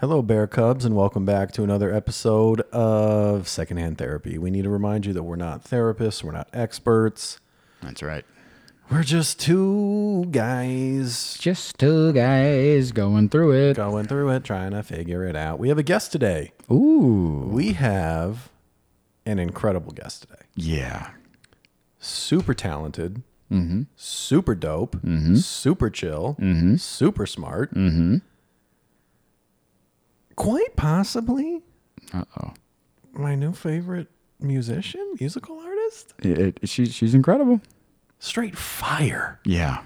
Hello, Bear Cubs, and welcome back to another episode of Secondhand Therapy. We need to remind you that we're not therapists, we're not experts. That's right. We're just two guys Just two guys going through it. going through it, trying to figure it out. We have a guest today. Ooh. We have an incredible guest today. Yeah. Super talented, Mm-hmm. super dope, mm-hmm. super chill, mm-hmm. super smart. Mm-hmm. Quite possibly Uh-oh. my new favorite musician, musical artist. It, it, she's, she's incredible. Straight fire. Yeah.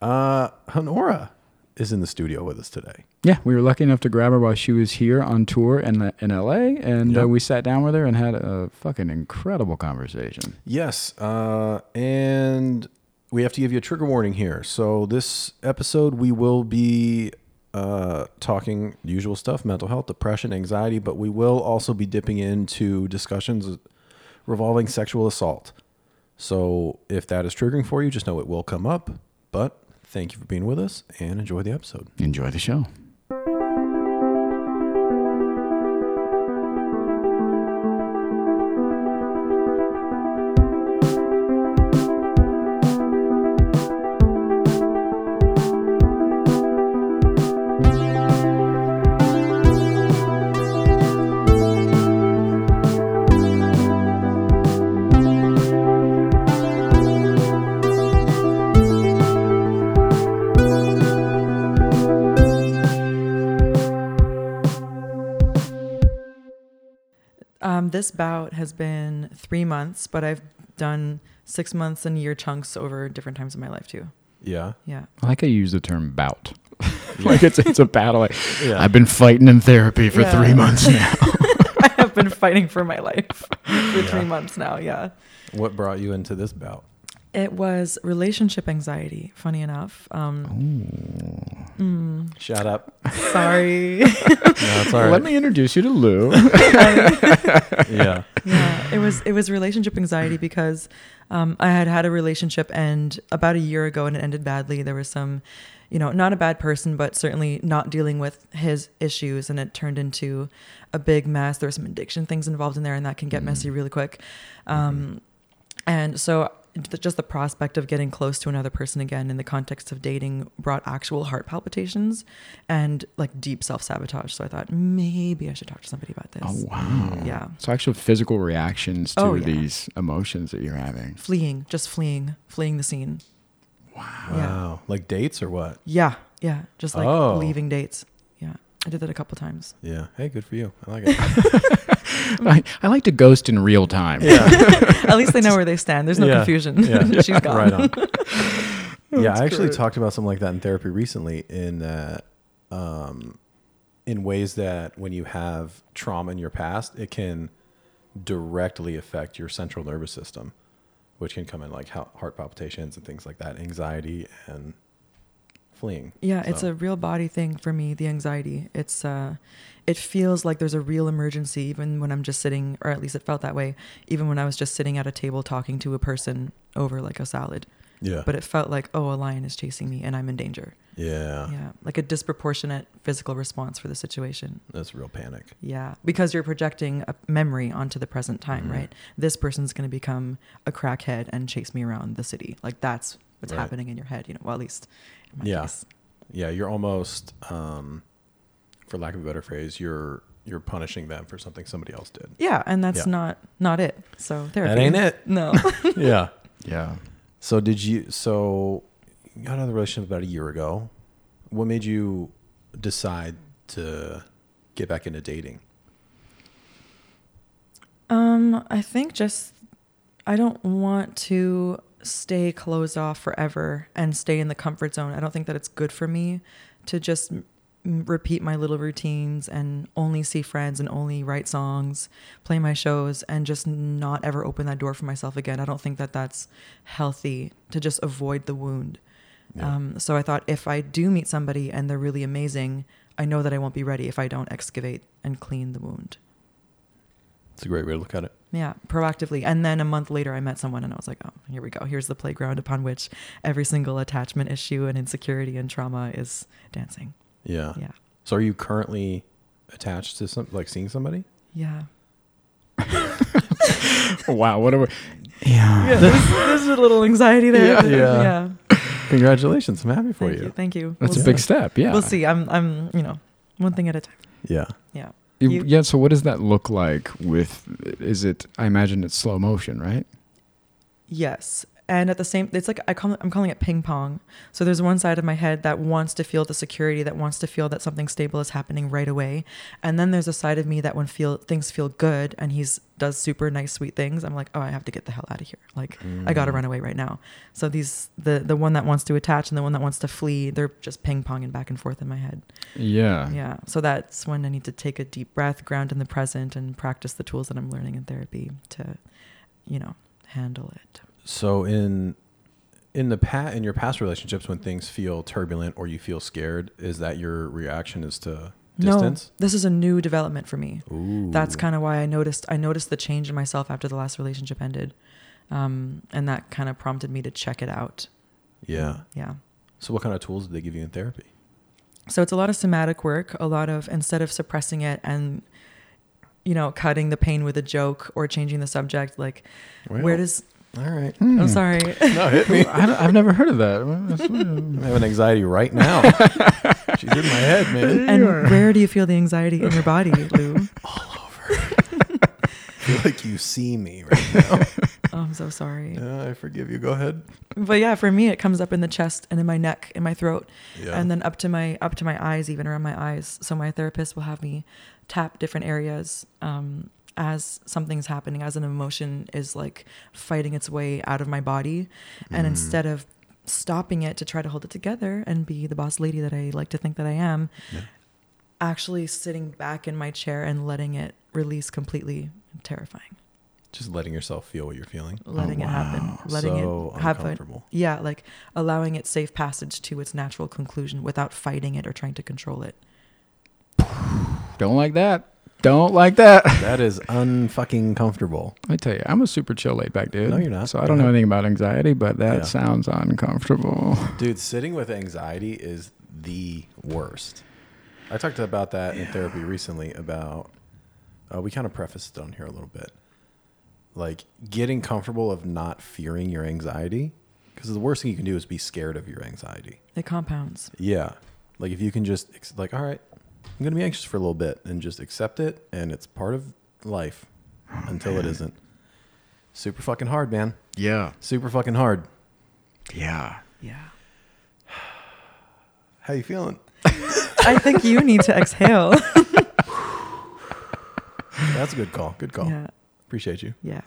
Uh, Hanorah is in the studio with us today. Yeah, we were lucky enough to grab her while she was here on tour in, in LA, and Yep. uh, we sat down with her and had a fucking incredible conversation. Yes, uh, and we have to give you a trigger warning here. So this episode, we will be uh, talking usual stuff: mental health, depression, anxiety, but we will also be dipping into discussions revolving sexual assault. So if that is triggering for you, just know it will come up. But thank you for being with us and enjoy the episode. Enjoy the show. This bout has been three months, but I've done six months and year chunks over different times in my life too. Yeah. Yeah. I like how you use the term bout. like it's it's a battle. Like, Yeah. I've been fighting in therapy for Yeah. three months now. I have been fighting for my life for Yeah. three months now. Yeah. What brought you into this bout? It was relationship anxiety, funny enough. Um, mm, Shut up. sorry. No, it's all right. Let me introduce you to Lou. yeah. yeah, it was it was relationship anxiety because um, I had had a relationship and about a year ago and it ended badly. There was some, you know, not a bad person, but certainly not dealing with his issues, and it turned into a big mess. There were some addiction things involved in there, and that can get messy really quick. Um, and so th- just the prospect of getting close to another person again in the context of dating brought actual heart palpitations and like deep self-sabotage so i thought maybe i should talk to somebody about this oh wow. yeah So actual physical reactions to Oh, yeah. these emotions that you're having. fleeing just fleeing fleeing the scene yeah Wow. Like dates or what? yeah yeah just like Oh. leaving dates yeah i did that a couple times Yeah. Hey, good for you. I like it. I, I like to ghost in real time. yeah. at least they know where they stand there's no Yeah. confusion Yeah. she's gone Right on. yeah, I actually great. talked about something like that in therapy recently. In that, um, in ways that when you have trauma in your past, it can directly affect your central nervous system, which can come in like heart palpitations and things like that, anxiety and fleeing. Yeah, it's a real body thing for me, the anxiety. It's uh it feels like there's a real emergency even when I'm just sitting or at least it felt that way even when I was just sitting at a table talking to a person over like a salad. yeah, But it felt like, oh, a lion is chasing me and I'm in danger. yeah, Yeah, like a disproportionate physical response for the situation. that's real panic. Yeah, because you're projecting a memory onto the present time, Mhm. right? This person's going to become a crackhead and chase me around the city. Like that's what's Right. happening in your head, you know. Well, at least in my Yeah. case. Yeah, you're almost, um, for lack of a better phrase, you're you're punishing them for something somebody else did. Yeah, and that's Yeah. not not it. So therapy. That ain't it. No. yeah. Yeah. So did you? So you got out of the relationship about a year ago. What made you decide to get back into dating? um, I think just I don't want to stay closed off forever and stay in the comfort zone. I don't think that it's good for me to just m- repeat my little routines and only see friends and only write songs, play my shows and just not ever open that door for myself again. I don't think that that's healthy to just avoid the wound. Yeah. Um, so I thought if I do meet somebody and they're really amazing, I know that I won't be ready if I don't excavate and clean the wound. It's a great way to look at it. Yeah, proactively. And then a month later, I met someone and I was like, oh, here we go. Here's the playground upon which every single attachment issue and insecurity and trauma is dancing. Yeah. Yeah. So are you currently attached to some like seeing somebody? Yeah. wow, what are we? Yeah. Yeah, there's, there's a little anxiety there. Yeah. Yeah. yeah. Congratulations. I'm happy for Thank you. you. Thank you. That's we'll a big step. Yeah. We'll see. I'm I'm you know one thing at a time. Yeah. Yeah. You- You- yeah. So what does that look like with? Is it? I imagine it's slow motion, right? Yes. And at the same, it's like I call it, I'm calling it ping pong. So there's one side of my head that wants to feel the security, that wants to feel that something stable is happening right away, and then there's a side of me that when feel things feel good and he's does super nice sweet things, I'm like, oh, I have to get the hell out of here. Like I got to mm. run away right now. So these the the one that wants to attach and the one that wants to flee, they're just ping ponging back and forth in my head. Yeah. Yeah. So that's when I need to take a deep breath, ground in the present, and practice the tools that I'm learning in therapy to, you know, handle it. So in in the pat in your past relationships when things feel turbulent or you feel scared, is that your reaction is to distance? No, this is a new development for me. Ooh. That's kind of why I noticed I noticed the change in myself after the last relationship ended, um, and that kind of prompted me to check it out. Yeah. Yeah. So what kind of tools did they give you in therapy? So it's a lot of somatic work, a lot of instead of suppressing it and you know cutting the pain with a joke or changing the subject, like where does All right. Hmm. I'm sorry. No, hit me. I I've never heard of that. I'm having anxiety right now. She's in my head, man. and where do you feel the anxiety in your body, Lou? All over. I feel like you see me right now. Oh, I'm so sorry. Uh, I forgive you. Go ahead. But yeah, for me, it comes up in the chest and in my neck, in my throat, Yeah. and then up to my up to my eyes, even around my eyes. So my therapist will have me tap different areas um, as something's happening, as an emotion is like fighting its way out of my body, and Mm. instead of stopping it to try to hold it together and be the boss lady that I like to think that I am, Yeah. actually sitting back in my chair and letting it release completely terrifying. just letting yourself feel what you're feeling. Letting it happen, letting so it have a, yeah, like allowing it safe passage to its natural conclusion without fighting it or trying to control it. Don't like that. Don't like that. That is unfucking comfortable. I tell you, I'm a super chill laid back dude. No, you're not. So I don't know anything about anxiety, but that Yeah. sounds uncomfortable. Dude, sitting with anxiety is the worst. I talked about that in therapy recently about uh, we kind of prefaced it on here a little bit. Like getting comfortable of not fearing your anxiety because the worst thing you can do is be scared of your anxiety. It compounds. Yeah. Like if you can just ex- like all right, I'm going to be anxious for a little bit and just accept it and it's part of life until it isn't. Super fucking hard, man. Yeah. Super fucking hard. Yeah. Yeah. How you feeling? I think you need to exhale. That's a good call. Good call. yeah. Appreciate you. Yeah.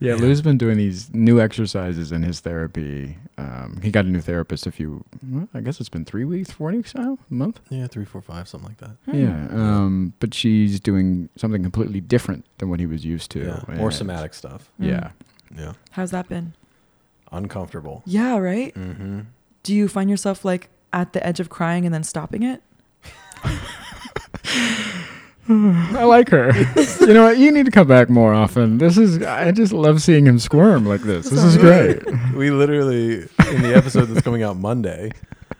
Yeah, Yeah. Lou's been doing these new exercises in his therapy. Um, he got a new therapist a few, well, I guess it's been three weeks, four weeks now, a month. Yeah, three, four, five, something like that. Yeah. Um, but she's doing something completely different than what he was used to. Yeah, more somatic stuff. Yeah. Yeah, How's that been? uncomfortable. Yeah, right? Mm-hmm. Do you find yourself like at the edge of crying and then stopping it? I like her. you know what? You need to come back more often. This is, I just love seeing him squirm like this. This is great. We literally in the episode that's coming out Monday.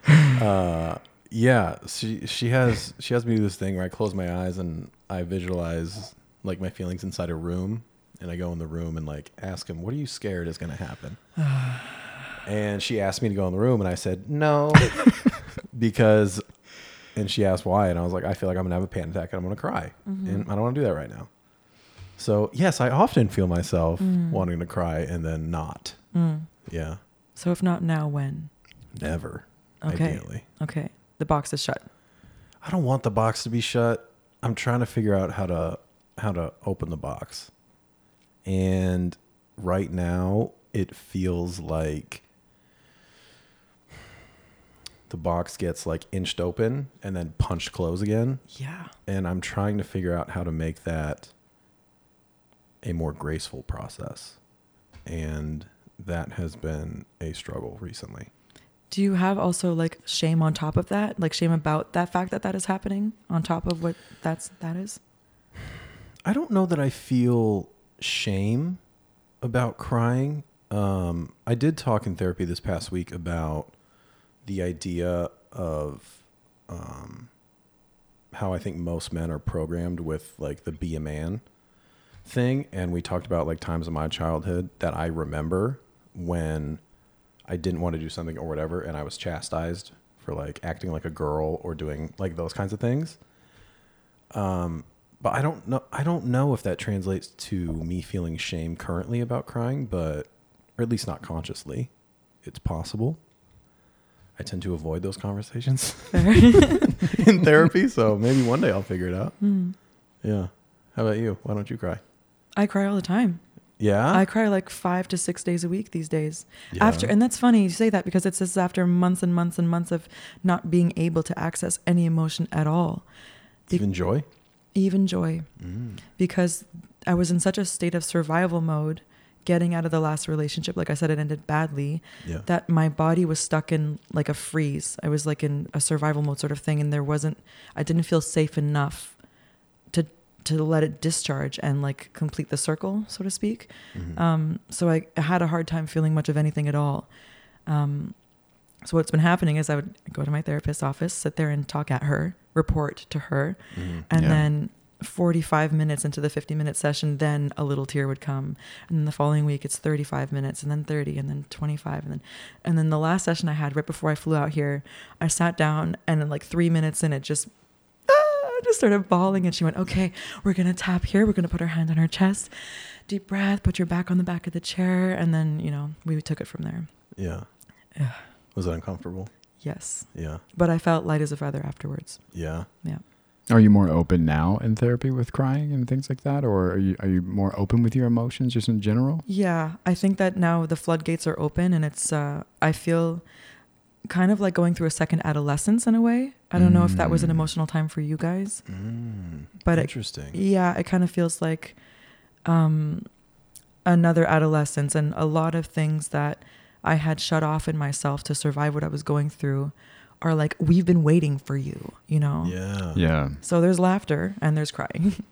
Uh, yeah, she she has she has me do this thing where I close my eyes and I visualize like my feelings inside a room, and I go in the room and like ask him, "What are you scared is going to happen?" and she asked me to go in the room, and I said no because. And she asked why, and I was like, I feel like I'm gonna have a panic attack and I'm gonna cry, and I don't want to do that right now. So yes, I often feel myself wanting to cry and then not. Mm. Yeah, So if not now, when? never. Okay. Ideally, Okay. The box is shut. I don't want the box to be shut. I'm trying to figure out how to how to open the box, and right now it feels like the box gets like inched open and then punched close again. Yeah. and I'm trying to figure out how to make that a more graceful process. And that has been a struggle recently. Do you have also like shame on top of that? Like shame about that fact that that is happening on top of what that's that is? I don't know that I feel shame about crying. Um, I did talk in therapy this past week about the idea of um, how I think most men are programmed with like the be a man thing, and we talked about like times in my childhood that I remember when I didn't want to do something or whatever, and I was chastised for like acting like a girl or doing like those kinds of things. Um, but I don't know. I don't know if that translates to me feeling shame currently about crying, but or at least not consciously. It's possible. I tend to avoid those conversations in therapy, so maybe one day I'll figure it out. Hmm. Yeah. How about you? Why don't you cry? I cry all the time. Yeah. I cry like five to six days a week these days. Yeah. After, and that's funny you say that because it's this after months and months and months of not being able to access any emotion at all, even joy. even joy, Mm. because I was in such a state of survival mode, getting out of the last relationship. Like I said, it ended badly. Yeah. That my body was stuck in like a freeze. I was like in a survival mode sort of thing, and there wasn't. I didn't feel safe enough to to let it discharge and like complete the circle, so to speak. Mhm. Um, so I had a hard time feeling much of anything at all. Um, so what's been happening is I would go to my therapist's office, sit there and talk at her, report to her, Mhm. and Yeah. then 45 minutes into the 50 minute session, then a little tear would come. And then the following week it's 35 minutes and then 30 and then 25 and then and then the last session I had right before I flew out here, I sat down and in like 3 minutes in it just ah, just started bawling and she went, "Okay, we're going to tap here. We're going to put our hand on her chest. Deep breath, put your back on the back of the chair." And then, you know, we took it from there. Yeah. Yeah. Was it uncomfortable? Yes. Yeah. But I felt light as a feather afterwards. Yeah. Yeah. Are you more open now in therapy with crying and things like that, or are you are you more open with your emotions just in general? Yeah, I think that now the floodgates are open and it's uh I feel kind of like going through a second adolescence in a way. I don't know if that was an Mm. emotional time for you guys, Mm. but it, Interesting. yeah, it kind of feels like um another adolescence and a lot of things that I had shut off in myself to survive what I was going through are like we've been waiting for you, you know. Yeah. Yeah, So there's laughter and there's crying.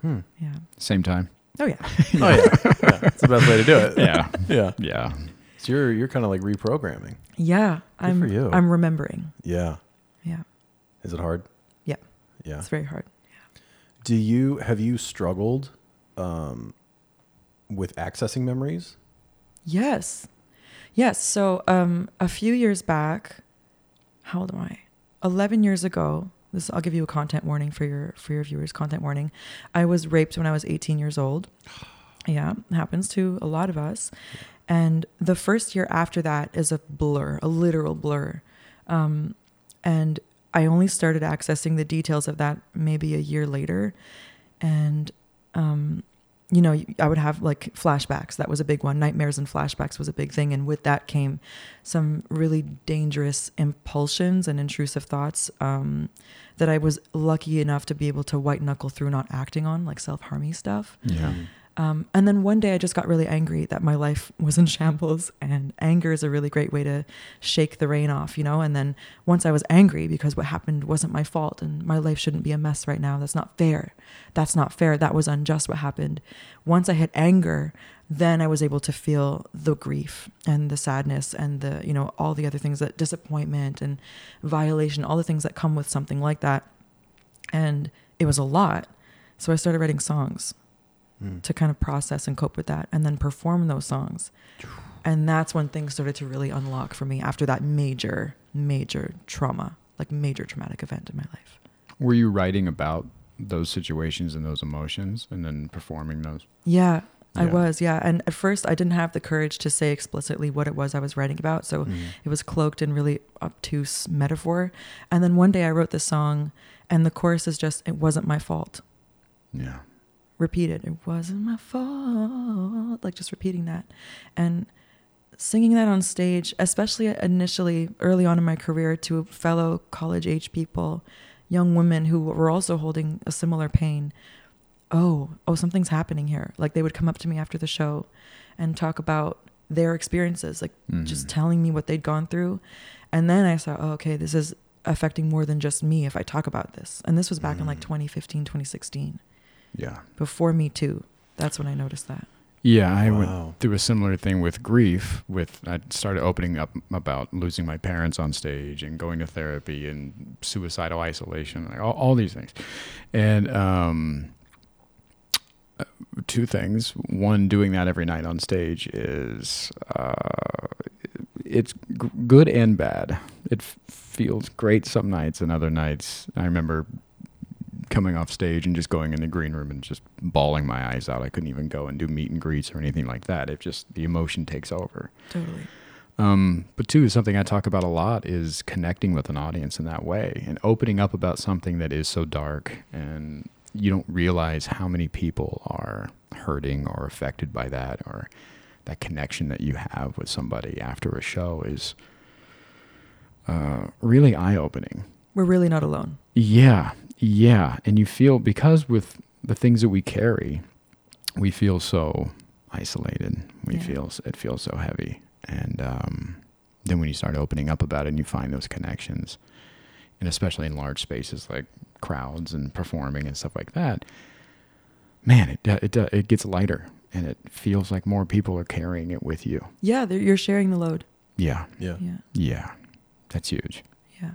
Hmm. yeah. same time. Oh yeah. Oh yeah. yeah. It's the best way to do it. Yeah, Yeah. yeah. So you're you're kind of like reprogramming. Yeah. I'm for you. I'm remembering. Yeah. Yeah. Is it hard? Yeah. Yeah. It's very hard. Yeah. Do you have you struggled um, with accessing memories? Yes. Yes. So um, a few years back, how old am I? 11 years ago, this I'll give you a content warning for your for your viewers, content warning. I was raped when I was 18 years old. Yeah, happens to a lot of us. And the first year after that is a blur, a literal blur. Um, and I only started accessing the details of that maybe a year later. And um, you know, I would have like flashbacks. That was a big one. Nightmares and flashbacks was a big thing. And with that came some really dangerous impulsions and intrusive thoughts um, that I was lucky enough to be able to white knuckle through not acting on, like self harming stuff. Yeah. Um, and then one day I just got really angry that my life was in shambles, and anger is a really great way to shake the rain off, you know. And then once I was angry because what happened wasn't my fault, and my life shouldn't be a mess right now. That's not fair. That's not fair. That was unjust what happened. Once I hit anger, then I was able to feel the grief and the sadness and the, you know, all the other things that disappointment and violation, all the things that come with something like that. And it was a lot. So I started writing songs Mm. to kind of process and cope with that and then perform those songs. And that's when things started to really unlock for me after that major, major trauma, like major traumatic event in my life. Were you writing about those situations and those emotions, and then performing those? Yeah, I was. Yeah. And at first, I didn't have the courage to say explicitly what it was I was writing about. So Mm. it was cloaked in really obtuse metaphor. And then one day I wrote this song, and the chorus is just, It wasn't my fault. Yeah. Repeated it It wasn't my fault like just repeating that. And singing that on stage especially initially early on in my career to fellow college age people young women who were also holding a similar pain oh oh something's happening here. Like they would come up to me after the show and talk about their experiences like just Mhm. telling me what they'd gone through. And then i saw oh, okay this is affecting more than just me if i talk about this. And this was back in like Mm. 2015 2016 Yeah. before me too that's when i noticed that Yeah, I Wow. went through a similar thing with grief. With I started opening up about losing my parents on stage and going to therapy and suicidal isolation, like all, all these things. And um, uh, two things: one, doing that every night on stage is uh, it's g- good and bad. It f- feels great some nights, and other nights I remember coming off stage and just going in the green room and just bawling my eyes out. I couldn't even go and do meet and greets or anything like that. It just the emotion takes over. Totally. Um, but two, something I talk about a lot is connecting with an audience in that way and opening up about something that is so dark and you don't realize how many people are hurting or affected by that or that connection that you have with somebody after a show is uh, really eye opening. We're really not alone. Yeah, yeah. And you feel because with the things that we carry, we feel so isolated. We Yeah. feel it feels so heavy. And um, then when you start opening up about it and you find those connections, and especially in large spaces like crowds and performing and stuff like that, man, it it it gets lighter and it feels like more people are carrying it with you. Yeah, you're sharing the load. Yeah, Yeah. Yeah. yeah, that's huge. Yeah.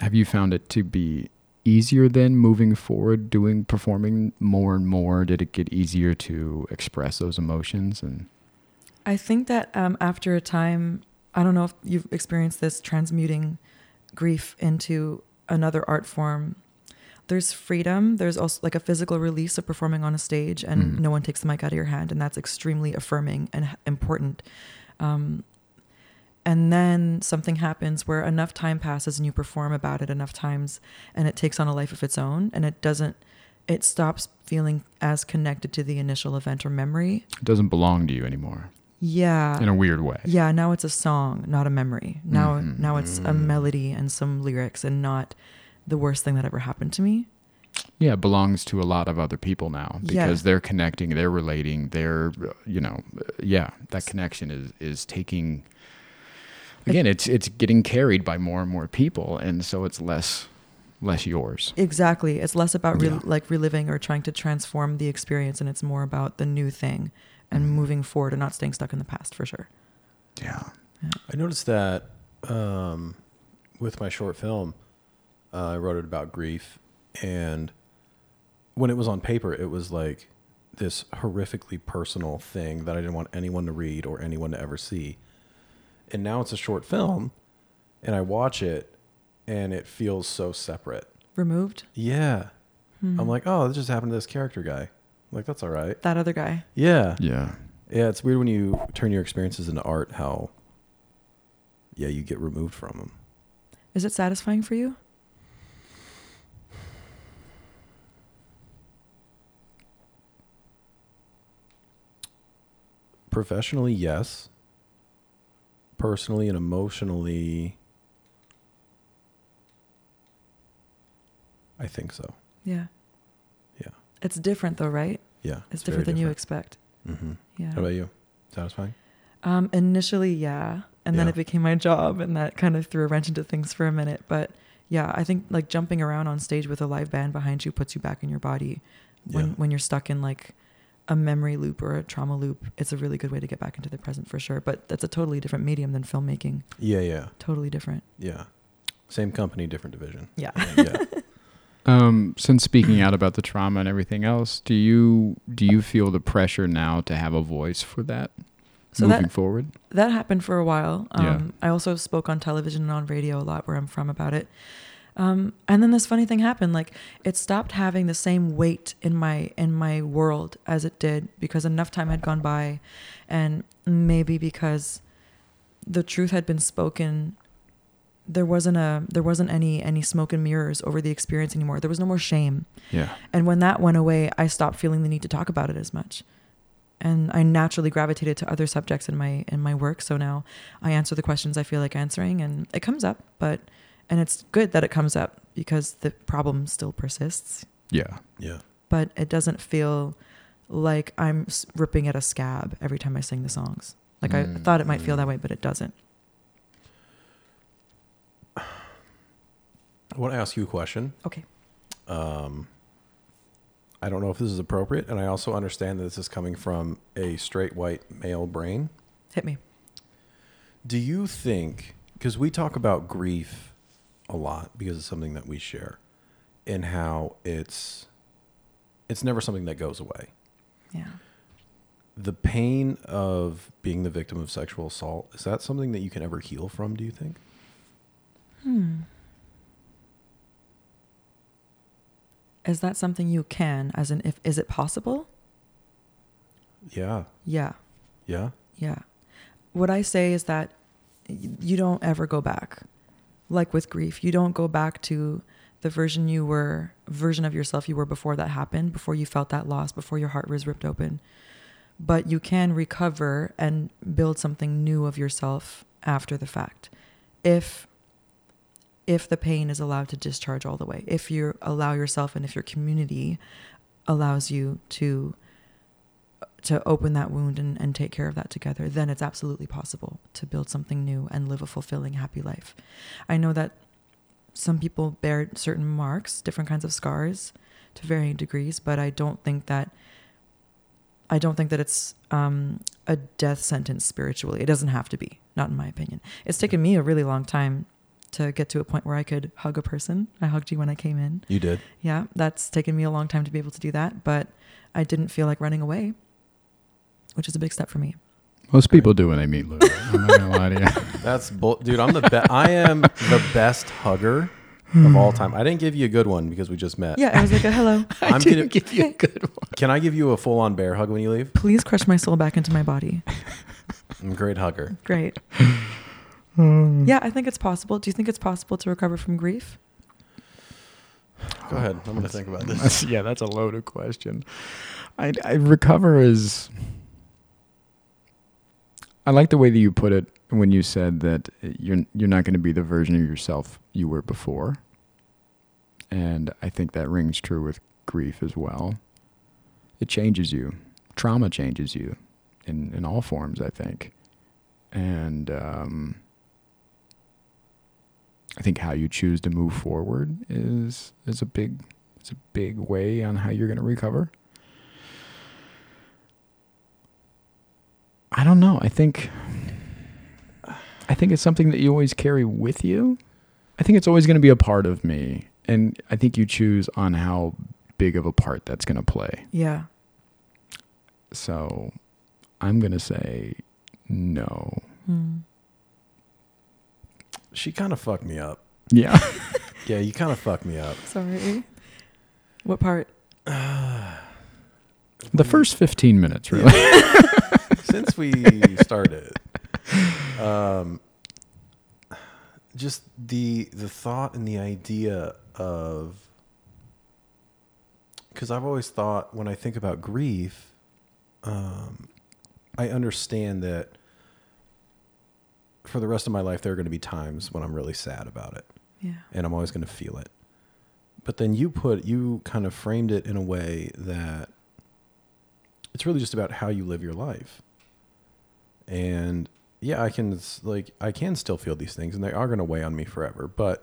Have you found it to be easier then moving forward, doing performing more and more? Did it get easier to express those emotions? And I think that um, after a time, I don't know if you've experienced this transmuting grief into another art form. There's freedom. There's also like a physical release of performing on a stage, and Mhm. no one takes the mic out of your hand, and that's extremely affirming and important. Um, and then something happens where enough time passes, and you perform about it enough times, and it takes on a life of its own, and it doesn't. It stops feeling as connected to the initial event or memory. it doesn't belong to you anymore Yeah. in a weird way. Yeah, now it's a song, not a memory. Now Mhm. now it's a melody and some lyrics and not the worst thing that ever happened to me. Yeah, it belongs to a lot of other people now Yeah. because they're connecting, they're relating, they're, you know, yeah, that connection is is taking. Again, it's it's getting carried by more and more people, and so it's less less yours. Exactly. It's less about re- Yeah. like reliving or trying to transform the experience and it's more about the new thing and Mhm. moving forward and not staying stuck in the past for sure. Yeah. I noticed that um, with my short film, uh, I wrote it about grief, and when it was on paper, it was like this horrifically personal thing that I didn't want anyone to read or anyone to ever see. And now it's a short film, and I watch it, and it feels so separate. Removed? Yeah, Hmm. I'm like, oh, this just happened to this character guy. I'm like that's all right. that other guy. Yeah, Yeah. yeah. It's weird when you turn your experiences into art. How yeah, you get removed from them. Is it satisfying for you? Professionally, yes. Personally and emotionally, I think so. Yeah. Yeah. It's different though, right? Yeah. It's, very different than you expect. Mm-hmm. Yeah. How about you? Satisfying? Um, initially, yeah, and then it became my job, and that kind of threw a wrench into things for a minute. But yeah, I think like jumping around on stage with a live band behind you puts you back in your body. When Yeah. when you're stuck in like a memory loop or a trauma loop, it's a really good way to get back into the present for sure. But that's a totally different medium than filmmaking. Yeah, yeah, Totally different. yeah. Same company, different division. Yeah. yeah. Um, since speaking out about the trauma and everything else, do you do you feel the pressure now to have a voice for that So moving that forward? that happened for a while. Um, Yeah. I also spoke on television and on radio a lot where I'm from about it. Um, and then this funny thing happened. Like it stopped having the same weight in my in my world as it did because enough time had gone by, and maybe because the truth had been spoken. There wasn't a there wasn't any any smoke and mirrors over the experience anymore. There was no more shame. Yeah. And when that went away, I stopped feeling the need to talk about it as much. And I naturally gravitated to other subjects in my in my work. So now I answer the questions I feel like answering and it comes up, but and it's good that it comes up because the problem still persists, Yeah. Yeah. but it doesn't feel like I'm ripping at a scab every time I sing the songs. Like I Mm, thought it might feel that way, but it doesn't. I want to ask you a question. Okay. Um, I don't know if this is appropriate, and I also understand that this is coming from a straight white male brain. Hit me. Do you think, because we talk about grief a lot because it's something that we share, and how it's it's never something that goes away. Yeah. The pain of being the victim of sexual assault is that something that you can ever heal from? Do you think? Hmm. Is that something you can, as in, if is it possible? Yeah, Yeah. yeah. Yeah. What I say is that you don't ever go back. Like with grief, you don't go back to the version you were, version of yourself you were before that happened, before you felt that loss, before your heart was ripped open. But you can recover and build something new of yourself after the fact. If if the pain is allowed to discharge all the way. If you allow yourself and if your community allows you to to open that wound and, and take care of that together, then it's absolutely possible to build something new and live a fulfilling, happy life. I know that some people bear certain marks, different kinds of scars to varying degrees, but I don't think that I don't think that it's um, a death sentence spiritually. It doesn't have to be, not in my opinion. It's taken me a really long time to get to a point where I could hug a person. I hugged you when I came in. You did. Yeah, that's taken me a long time to be able to do that, but I didn't feel like running away, which is a big step for me. Most people do when they meet Lou. I'm not gonna lie to you. That's bull, dude. I'm the best. I am the best hugger of all time. I didn't give you a good one because we just met. Yeah, I was like a hello. I'm gonna. give you a good one. Can I give you a full on bear hug when you leave? Please crush my soul back into my body. I'm a great hugger. Great. Um, yeah, I think it's possible. Do you think it's possible to recover from grief? Go ahead. I'm gonna think about this. That's- yeah, that's a loaded question. I, I recover is. I like the way that you put it when you said that you're you're not going to be the version of yourself you were before, and I think that rings true with grief as well. It changes you. Trauma changes you, in in all forms. I think, and um, I think how you choose to move forward is is a big it's a big way on how you're going to recover. I don't know. I think I think it's something that you always carry with you. I think it's always going to be a part of me, and I think you choose on how big of a part that's going to play. Yeah. So, I'm going to say no. Hmm. She kind of fucked me up. Yeah. Yeah, you kind of fucked me up. Sorry. What part? the first 15 minutes really. Since we started, um, just the the thought and the idea of because I've always thought when I think about grief, um, I understand that for the rest of my life there are going to be times when I'm really sad about it Yeah. and I'm always going to feel it. But then you put you kind of framed it in a way that it's really just about how you live your life. And yeah, I can like I can still feel these things and they are going to weigh on me forever, but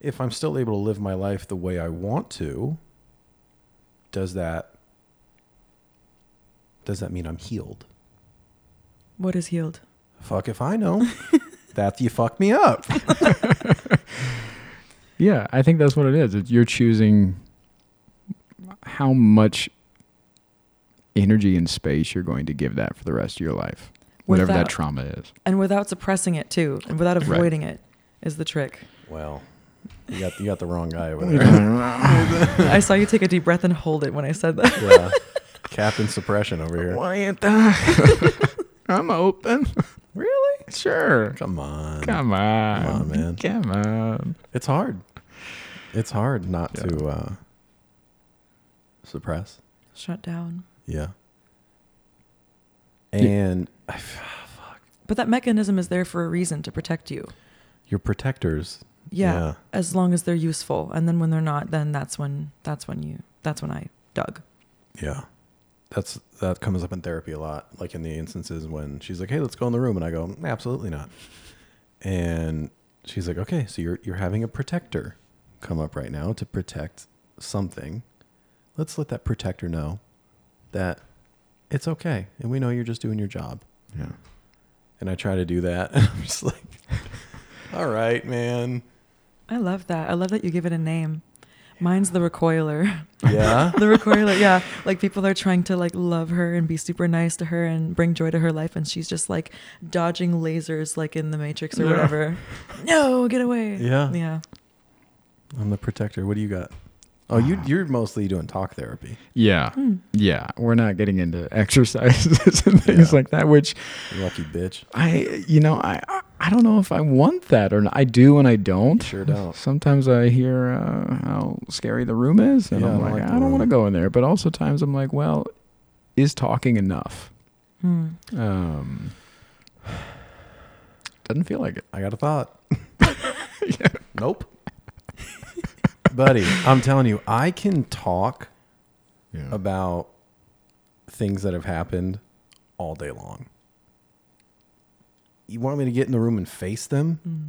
if I'm still able to live my life the way I want to, does that does that mean I'm healed? What is healed? Fuck if I know. that you fucked me up. Yeah, I think that's what. It's you're choosing how much energy and space you're going to give that for the rest of your life, whatever that trauma is. And without suppressing it too, and without Right. avoiding it, is the trick. Well, you got you got the wrong guy over there. I saw you take a deep breath and hold it when I said that. yeah. Captain Suppression over here. Quiet the- I'm open. Really? Sure. Come on. Come on. Come on, man. Come on. It's hard. It's hard not Yeah. to uh, suppress. Shut down. Yeah. And oh, I f- But that mechanism is there for a reason to protect you. your protectors. Yeah, Yeah. As long as they're useful. And then when they're not, then that's when that's when you that's when I dug. Yeah. That's that comes up in therapy a lot. Like in the instances when she's like, "Hey, let's go in the room," and I go, mm, "Absolutely not." And she's like, "Okay, so you're you're having a protector come up right now to protect something let's let that protector know that it's okay, and we know you're just doing your job. Yeah. And I try to do that, and I'm just like, all right, man. I love that. I love that you give it a name. Mine's the recoiler. Yeah. the recoiler, yeah. Like people are trying to like love her and be super nice to her and bring joy to her life, and she's just like dodging lasers, like in the Matrix or Yeah. whatever. No, get away. Yeah. Yeah. I'm the protector. What do you got? Oh, you you're mostly doing talk therapy. Yeah. Hmm. Yeah. We're not getting into exercises and things Yeah. like that, which You lucky bitch. I, you know, I, I- I don't know if I want that or not. I do and I don't. Sure don't. Sometimes I hear uh, how scary the room is, and Yeah, I I'm don't like, like I don't want to go in there. But also times I'm like, well, is talking enough? Hmm. Um, doesn't feel like it. I got a thought. Nope. Buddy, I'm telling you, I can talk Yeah. about things that have happened all day long. You want me to get in the room and face them? Hmm.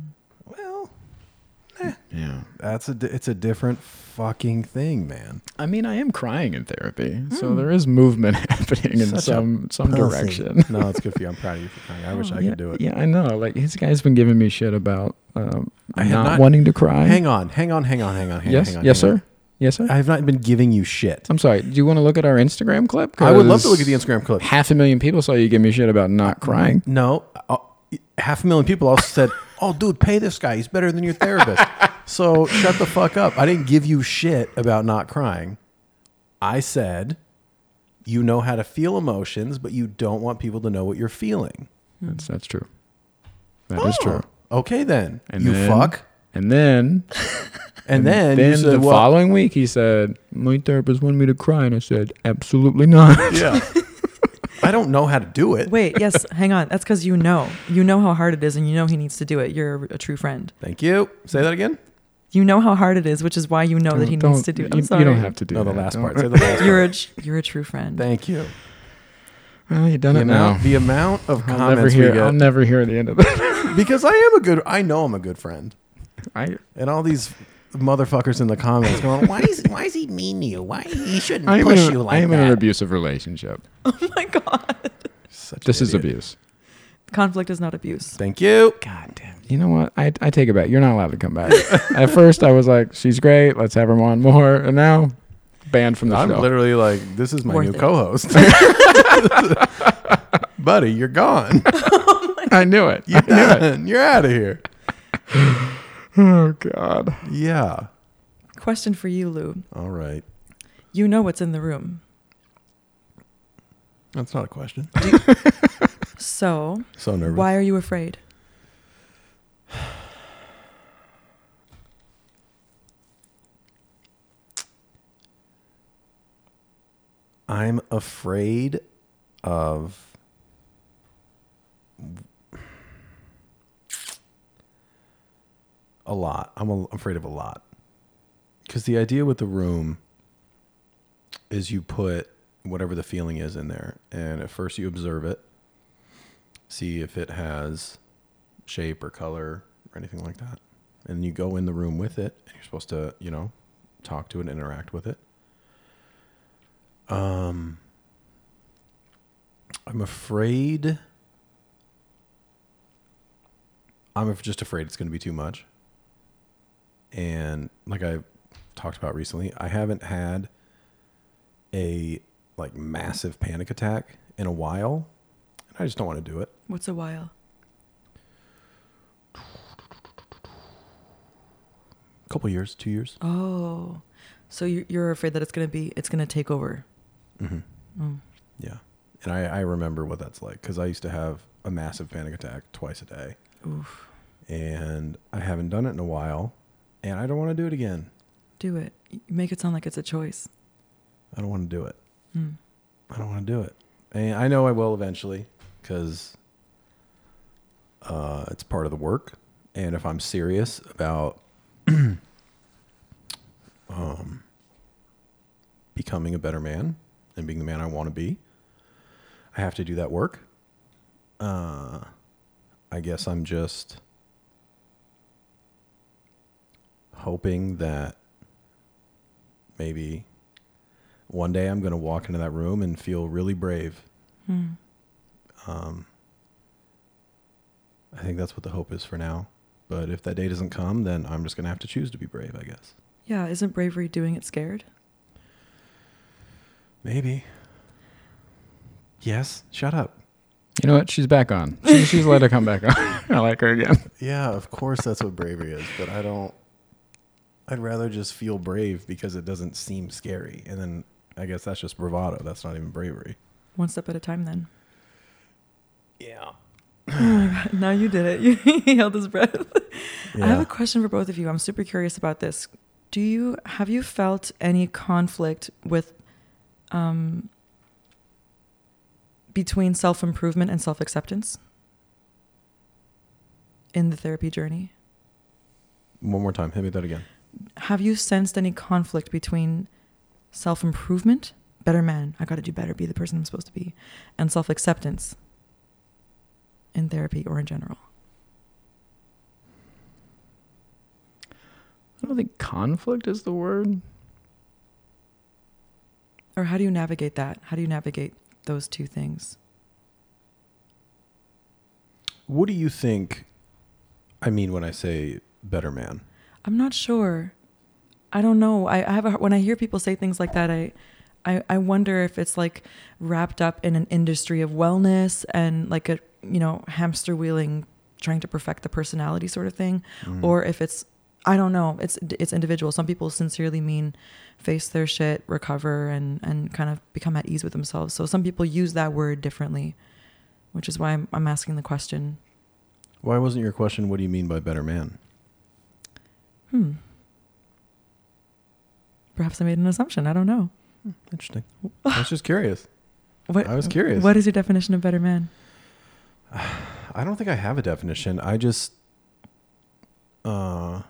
Well, yeah. that's a it's a different fucking thing, man. I mean, I am crying in therapy, so there is movement happening in Such a some some direction. no, it's good for you. I'm proud of you for crying. I wish I yeah, could do it. Yeah, I know. Like his guy's been giving me shit about um, I not, not- wanting to cry. Hang on, hang on, hang on, hang on, hang yes, hang on. yes, hang on. sir. Yes, sir. I have not been giving you shit. I'm sorry. Do you want to look at our Instagram clip? I would love to look at the Instagram clip. Half a million people saw you give me shit about not crying. No, uh, half a million people also said, "Oh, dude, pay this guy. He's better than your therapist." so shut the fuck up. I didn't give you shit about not crying. I said, you know how to feel emotions, but you don't want people to know what you're feeling. That's that's true. That is true. Oh, Okay, then And you then- fuck. And then, And then, then said, the well, following week, he said, "My therapist wanted me to cry," and I said, "Absolutely not." yeah. I don't know how to do it. Wait, yes, hang on. That's because you know. You know how hard it is and you know he needs to do it. You're a true friend. Thank you. Say that again. You know how hard it is, which is why you know that he needs to do it. I'm you, sorry. you don't have to do No, the that. last Don't- part. Say the last You're part. a you're a true friend. Thank you. Well, you done The it now. amount, the amount of I'll never comments we hear. I'll get never hear the end of that. because I am a good. I know I'm a good friend. I, And all these motherfuckers in the comments going, "Why is why is he mean to you? Why he shouldn't I am, push in, you a, like I am that?" in an abusive relationship. Oh my god. Such This an is idiot. abuse. Conflict is not abuse. Thank you. God damn. You know what? I, I take it back. You're not allowed to come back. At first, I was like, she's great. Let's have her on more. And now, banned from the show. I'm show. literally like, this is my Worth new it. co-host, buddy. You're gone. Oh I knew it. You're I knew it. done. You're out of here. Oh, God. Yeah. Question for you, Lou. All right. You know what's in the room. That's not a question. So So nervous. why are you afraid? I'm afraid of a lot. I'm a, afraid of a lot. Because the idea with the room is you put whatever the feeling is in there. And at first you observe it, see if it has shape or color or anything like that. And you go in the room with it, and you're supposed to, you know, talk to it, interact with it. Um, I'm afraid. I'm just afraid it's going to be too much. And like I talked about recently, I haven't had a like massive panic attack in a while, and I just don't want to do it. What's a while? A couple years, two years. Oh, so you're, you're afraid that it's gonna be it's gonna take over. Mm-hmm. Mm. Yeah, and I, I remember what that's like because I used to have a massive panic attack twice a day. Oof. and I haven't done it in a while, and I don't want to do it again. Do it. You make it sound like it's a choice. I don't want to do it. Mm. I don't want to do it. And I know I will eventually because uh, it's part of the work. And if I'm serious about um, becoming a better man and being the man I want to be, I have to do that work. Uh, I guess I'm just hoping that maybe one day I'm going to walk into that room and feel really brave. Hmm. Um, I think that's what the hope is for now. But if that day doesn't come, then I'm just going to have to choose to be brave, I guess. Yeah, isn't bravery doing it scared? Maybe. Yes. Shut up. You know what? She's back on. She, she's let her come back on. I like her again. Yeah, of course that's what bravery is, but I don't. I'd rather just feel brave because it doesn't seem scary, and then I guess that's just bravado. That's not even bravery. One step at a time, then. Yeah. Oh my God, now you did it. he held his breath. I have a question for both of you. I'm super curious about this. Do you have you felt any conflict with um, between self improvement and self acceptance in the therapy journey? One more time. Hit me that again. Have you sensed any conflict between self improvement, better man, I got to do better, be the person I'm supposed to be, and self acceptance in therapy or in general? I don't think conflict is the word. Or how do you navigate that? How do you navigate those two things? What do you think? I mean, when I say better man, I'm not sure. I don't know. I, I have a, when I hear people say things like that, I, I I wonder if it's like wrapped up in an industry of wellness and like a you know hamster wheeling, trying to perfect the personality sort of thing, Mm. or if it's I don't know. It's it's individual. Some people sincerely mean face their shit, recover, and and kind of become at ease with themselves. So some people use that word differently, which is why I'm I'm asking the question. why wasn't your question? What do you mean by better man? Hmm. Perhaps I made an assumption. I don't know. Interesting. I was just curious. What, I was curious. What is your definition of better man? I don't think I have a definition. I just uh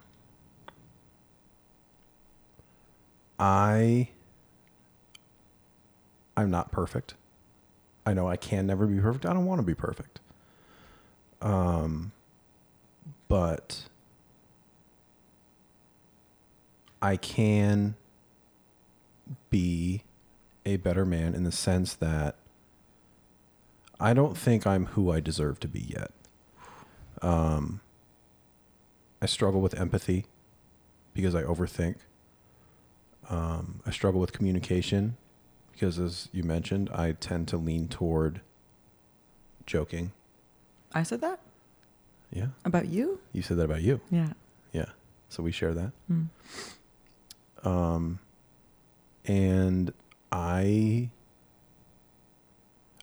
I I'm not perfect. I know I can never be perfect. I don't want to be perfect. Um but I can be a better man in the sense that I don't think I'm who I deserve to be yet. Um, I struggle with empathy because I overthink. Um, I struggle with communication because, as you mentioned, I tend to lean toward joking. I said that Yeah, about you. you said that about you. Yeah. Yeah, so we share that. Mm. Um, and I,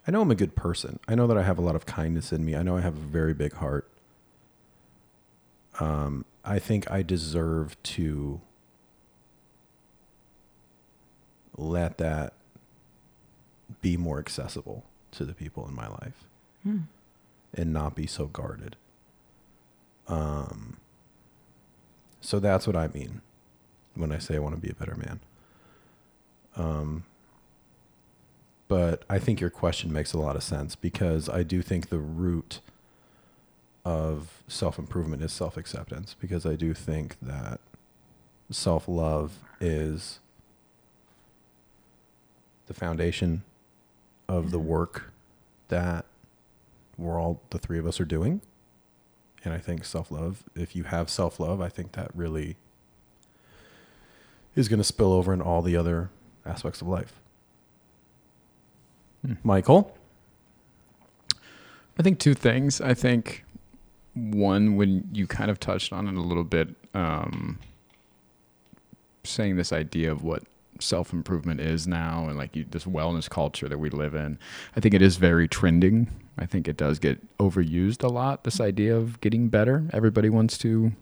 I know I'm a good person. I know that I have a lot of kindness in me. I know I have a very big heart. Um, I think I deserve to let that be more accessible to the people in my life Hmm. and not be so guarded. Um, so that's what I mean when I say I want to be a better man. Um, but I think your question makes a lot of sense because I do think the root of self improvement is self acceptance because I do think that self love is the foundation of the work that we're all, the three of us, are doing. And I think self love, if you have self love, I think that really is going to spill over in all the other aspects of life. Hmm. Michael? I think two things. I think one, when you kind of touched on it a little bit, um, saying this idea of what self improvement is now and like you, this wellness culture that we live in, I think it is very trending. I think it does get overused a lot. This idea of getting better. Everybody wants to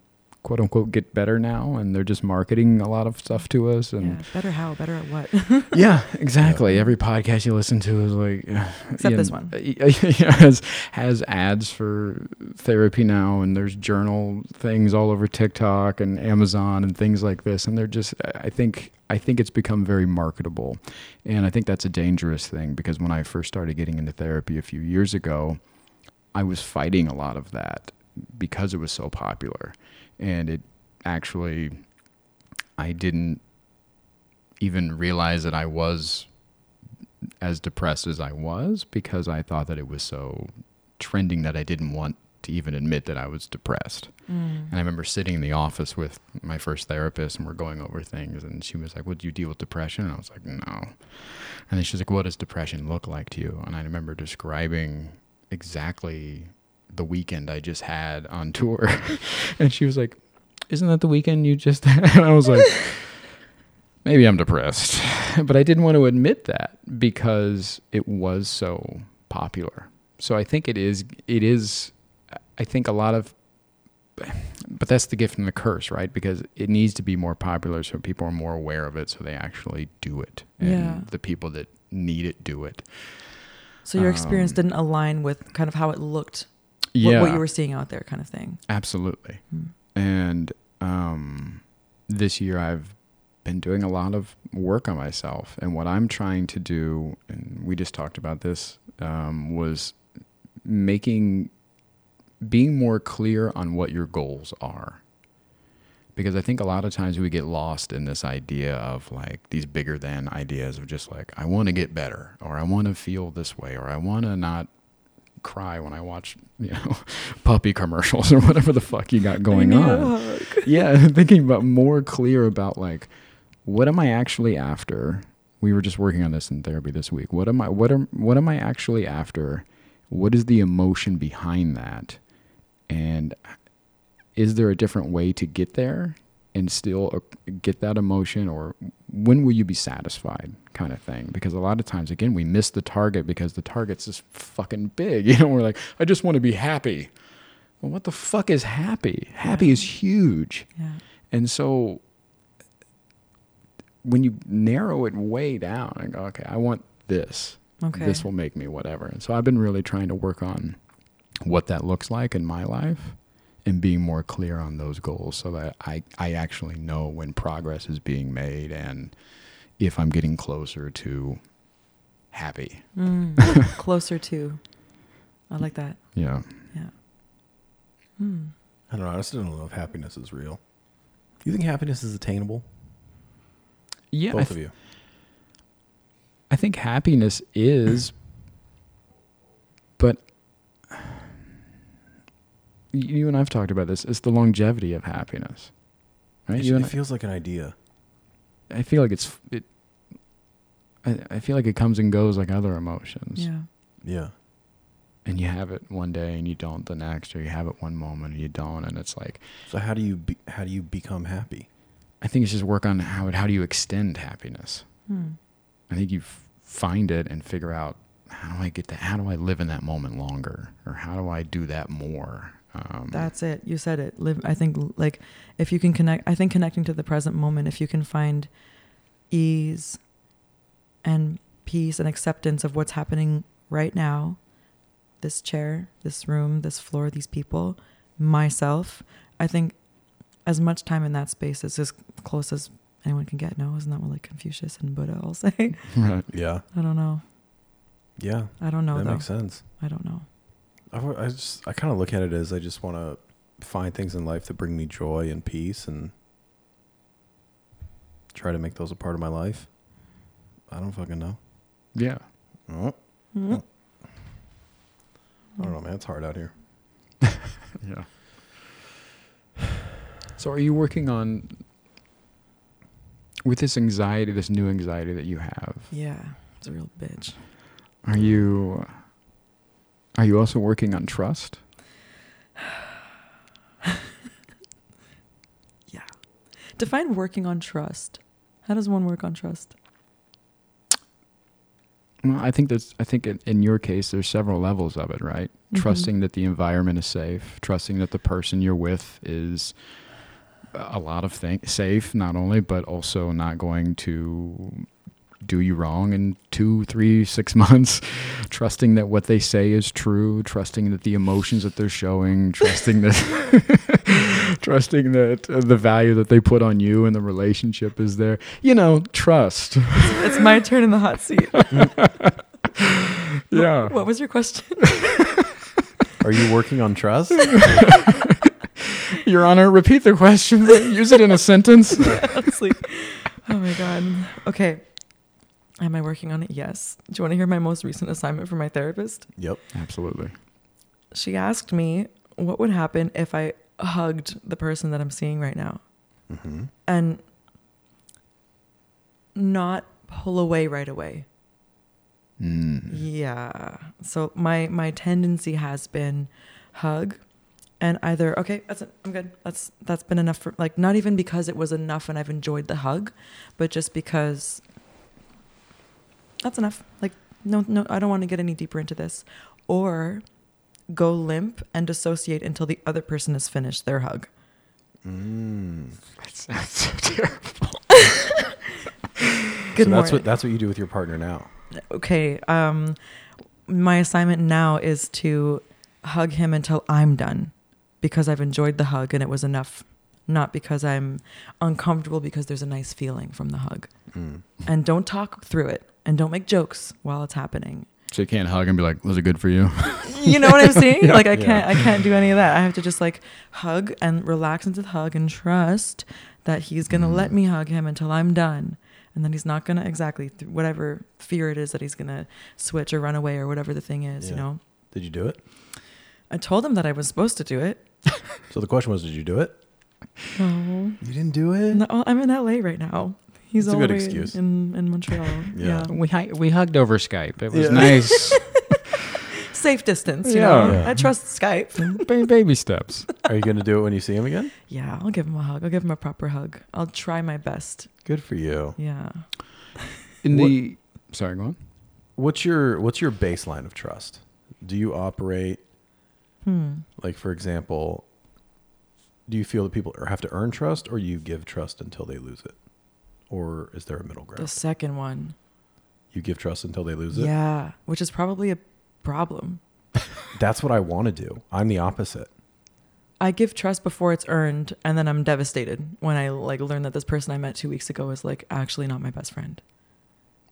quote unquote get better now, and they're just marketing a lot of stuff to us. And Yeah. Better how? Better at what? yeah, exactly. Every podcast you listen to is like, Except you this know, one. yeah, has has ads for therapy now, and there's journal things all over TikTok and Amazon and things like this, and they're just. I think I think it's become very marketable, and I think that's a dangerous thing because when I first started getting into therapy a few years ago, I was fighting a lot of that because it was so popular, and it actually I didn't even realize that I was as depressed as I was because I thought that it was so trending that I didn't want to even admit that I was depressed. Mm. And I remember sitting in the office with my first therapist and we're going over things and she was like, Well, do you deal with depression? And I was like, No. And then she's like, What does depression look like to you? And I remember describing exactly the weekend I just had on tour. and she was like, Isn't that the weekend you just had? And I was like, Maybe I'm depressed. But I didn't want to admit that because it was so popular. So I think it is it is I think a lot of but that's the gift and the curse, right? Because it needs to be more popular so people are more aware of it so they actually do it. And Yeah. the people that need it do it. So your experience Um, didn't align with kind of how it looked, Yeah. what you were seeing out there, kind of thing. Absolutely. Hmm. And um, this year I've been doing a lot of work on myself. And what I'm trying to do, and we just talked about this, um, was making, being more clear on what your goals are. Because I think a lot of times we get lost in this idea of like these bigger than ideas of just like, I want to get better, or I want to feel this way, or I want to not cry when I watch, you know, puppy commercials or whatever the fuck you got going on. yeah, thinking about more clear about like what am I actually after? We were just working on this in therapy this week. What am I what am what am I actually after? What is the emotion behind that? And is there a different way to get there and still uh, get that emotion or when will you be satisfied kind of thing? Because a lot of times again we miss the target because the target's just fucking big you know we're like i just want to be happy. Well what the fuck is happy? Happy is huge. Yeah. and so when you narrow it way down and go okay i want this. Okay. this will make me whatever. And so i've been really trying to work on what that looks like in my life and being more clear on those goals so that I, I actually know when progress is being made and if I'm getting closer to happy. Mm. Closer to. I like that. Yeah. Yeah. Hmm. I don't know. I still don't know if happiness is real. You think happiness is attainable? Yeah. Both th- of you. I think happiness is, but you and I've talked about this. It's the longevity of happiness, right? It, You it and I- feels like an idea. I feel like it's it. I, I feel like it comes and goes like other emotions. Yeah. Yeah. and you have it one day and you don't the next or you have it one moment and you don't and it's like So how do you be, how do you become happy? i think it's just work on how how do you extend happiness Hmm. i think you f- find it and figure out how do i get that how do i live in that moment longer or how do i do that more um, That's it. You said it. Live. I think like if you can connect. I think connecting to the present moment. If you can find ease and peace and acceptance of what's happening right now, this chair, this room, this floor, these people, myself. I think as much time in that space is as close as anyone can get. No, isn't that what like Confucius and Buddha all say? right Yeah. I don't know. Yeah. I don't know that though. makes sense. I don't know. I, I just I kind of look at it as I just want to find things in life that bring me joy and peace and try to make those a part of my life. I don't fucking know. yeah Oh, Mhm. I don't know, man. It's hard out here. yeah so are you working on with this anxiety this new anxiety that you have Yeah, it's a real bitch. Are you are you also working on trust? Yeah. Define working on trust. How does one work on trust? Well, I think that's I think in, in your case there's several levels of it, right? Mhm. Trusting that the environment is safe, trusting that the person you're with is a lot of things safe, not only but also not going to do you wrong in two, three, six months. trusting that what they say is true, trusting that the emotions that they're showing, trusting that trusting that uh, the value that they put on you and the relationship is there. You know, trust. It's my turn in the hot seat. yeah. What was your question? Are you working on trust? Your Honor, repeat the question. Use it in a sentence. Honestly. Oh my god. Okay. Am I working on it? Yes. Do you want to hear my most recent assignment from my therapist? Yep. Absolutely. She asked me what would happen if I hugged the person that I'm seeing right now hmm and not pull away right away. Mm. Yeah. So my my tendency has been hug and either okay, that's it. I'm good. That's that's been enough for like not even because it was enough and I've enjoyed the hug, but just because that's enough. Like no no I don't want to get any deeper into this or go limp and dissociate until the other person has finished their hug. Mm. That sounds so terrible. Good so that's what that's what you do with your partner now. okay, um, my assignment now is to hug him until I'm done because I've enjoyed the hug and it was enough, not because I'm uncomfortable because there's a nice feeling from the hug. Mm. And don't talk through it and don't make jokes while it's happening. So you can't hug and be like, "Was it good for you?" You know what I'm saying? Yeah. Like I Yeah. can't I can't do any of that. I have to just like hug and relax into the hug and trust that he's going to let Mm. me hug him until I'm done. And then he's not going to exactly th- whatever fear it is that he's going to switch or run away or whatever the thing is, you know. Did you do it? I told him that I was supposed to do it. So the question was, did you do it? No. You didn't do it. No, I'm in LA right now. He's That's a good excuse. in in Montreal. Yeah. yeah. we hu- we hugged over Skype. It was Yeah. nice. Safe distance, you Yeah. know. Yeah. I trust Skype. Ba- baby steps. Are you going to do it when you see him again? Yeah, I'll give him a hug. I'll give him a proper hug. I'll try my best. Good for you. Yeah. In What- the sorry, go on. What's your what's your baseline of trust? Do you operate Hmm. like for example, do you feel that people have to earn trust or you give trust until they lose it? Or is there a middle ground? The second one. You give trust until they lose it? Yeah, which is probably a problem. That's what I want to do. I'm the opposite. I give trust before it's earned, and then I'm devastated when I like learn that this person I met two weeks ago is like actually not my best friend.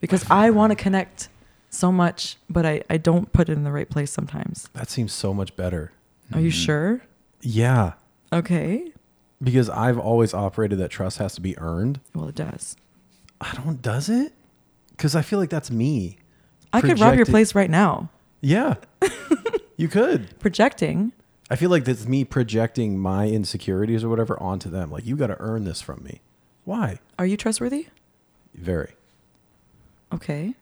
Because I want to connect so much, but I, I don't put it in the right place sometimes. That seems so much better. Are you Mhm. sure? Yeah, Okay. Because I've always operated that trust has to be earned. Well, it does. I don't does it? Cuz I feel like that's me. I could rob your place right now. Yeah. you could. Projecting. I feel like that's me projecting my insecurities or whatever onto them. Like you got to earn this from me. Why? Are you trustworthy? Very. Okay.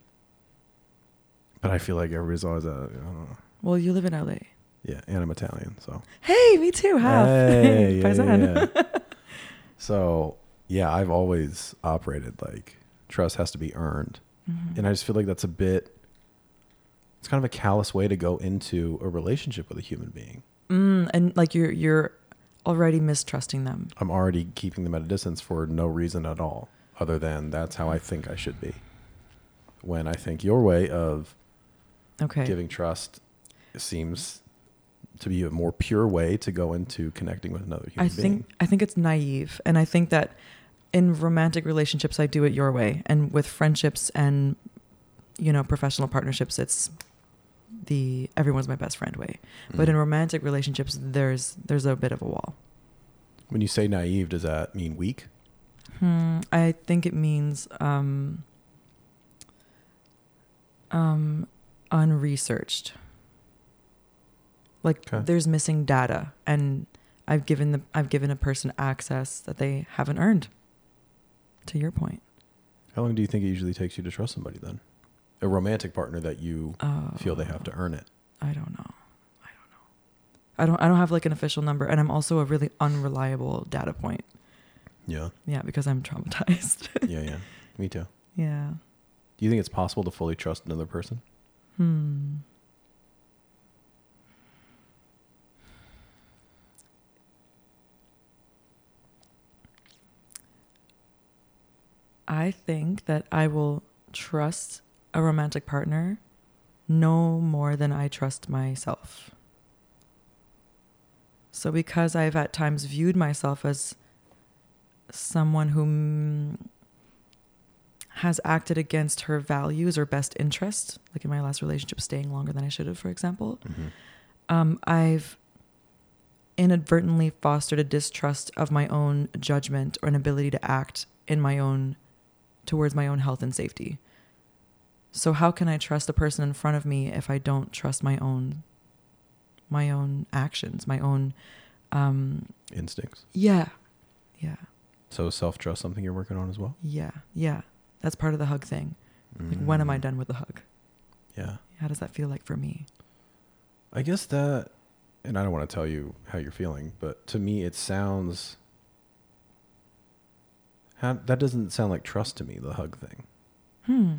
But I feel like everybody's always a, I don't know. Well, you live in LA. Yeah, and I'm Italian, so. Hey, me too. Half. Hey, yeah, yeah, yeah. so yeah, I've always operated like trust has to be earned, Mhm. and I just feel like that's a bit. It's kind of a callous way to go into a relationship with a human being. Mm, and like you're you're already mistrusting them. I'm already keeping them at a distance for no reason at all, other than that's how I think I should be. When I think your way of Okay. giving trust seems to be a more pure way to go into connecting with another human I being. think I think it's naive, and I think that in romantic relationships, I do it your way, and with friendships and you know professional partnerships, it's the everyone's my best friend way. But Mm. in romantic relationships, there's there's a bit of a wall. when you say naive, does that mean weak? Hmm, I think it means um, um, unresearched. Like Okay. there's missing data, and I've given the I've given a person access that they haven't earned. To your point, How long do you think it usually takes you to trust somebody then? A romantic partner that you uh, feel they have to earn it. I don't know. I don't know. I don't. I don't have like an official number, and I'm also a really unreliable data point. Yeah. Yeah, because I'm traumatized. Yeah, yeah. Me too. yeah. Do you think it's possible to fully trust another person? Hmm. I think that I will trust a romantic partner no more than I trust myself. So, because I've at times viewed myself as someone who has acted against her values or best interest, like in my last relationship, staying longer than I should have, for example, Mm-hmm. um, I've inadvertently fostered a distrust of my own judgment or an ability to act in my own towards my own health and safety. So how can I trust the person in front of me if I don't trust my own my own actions, my own um Instincts. yeah. Yeah. So self trust something you're working on as well. Yeah. Yeah. That's part of the hug thing. Like when am I Mm. done with the hug? Yeah. How does that feel like for me? I guess that, and I don't want to tell you how you're feeling, but to me, it sounds. How, that doesn't sound like trust to me, the hug thing. Hmm.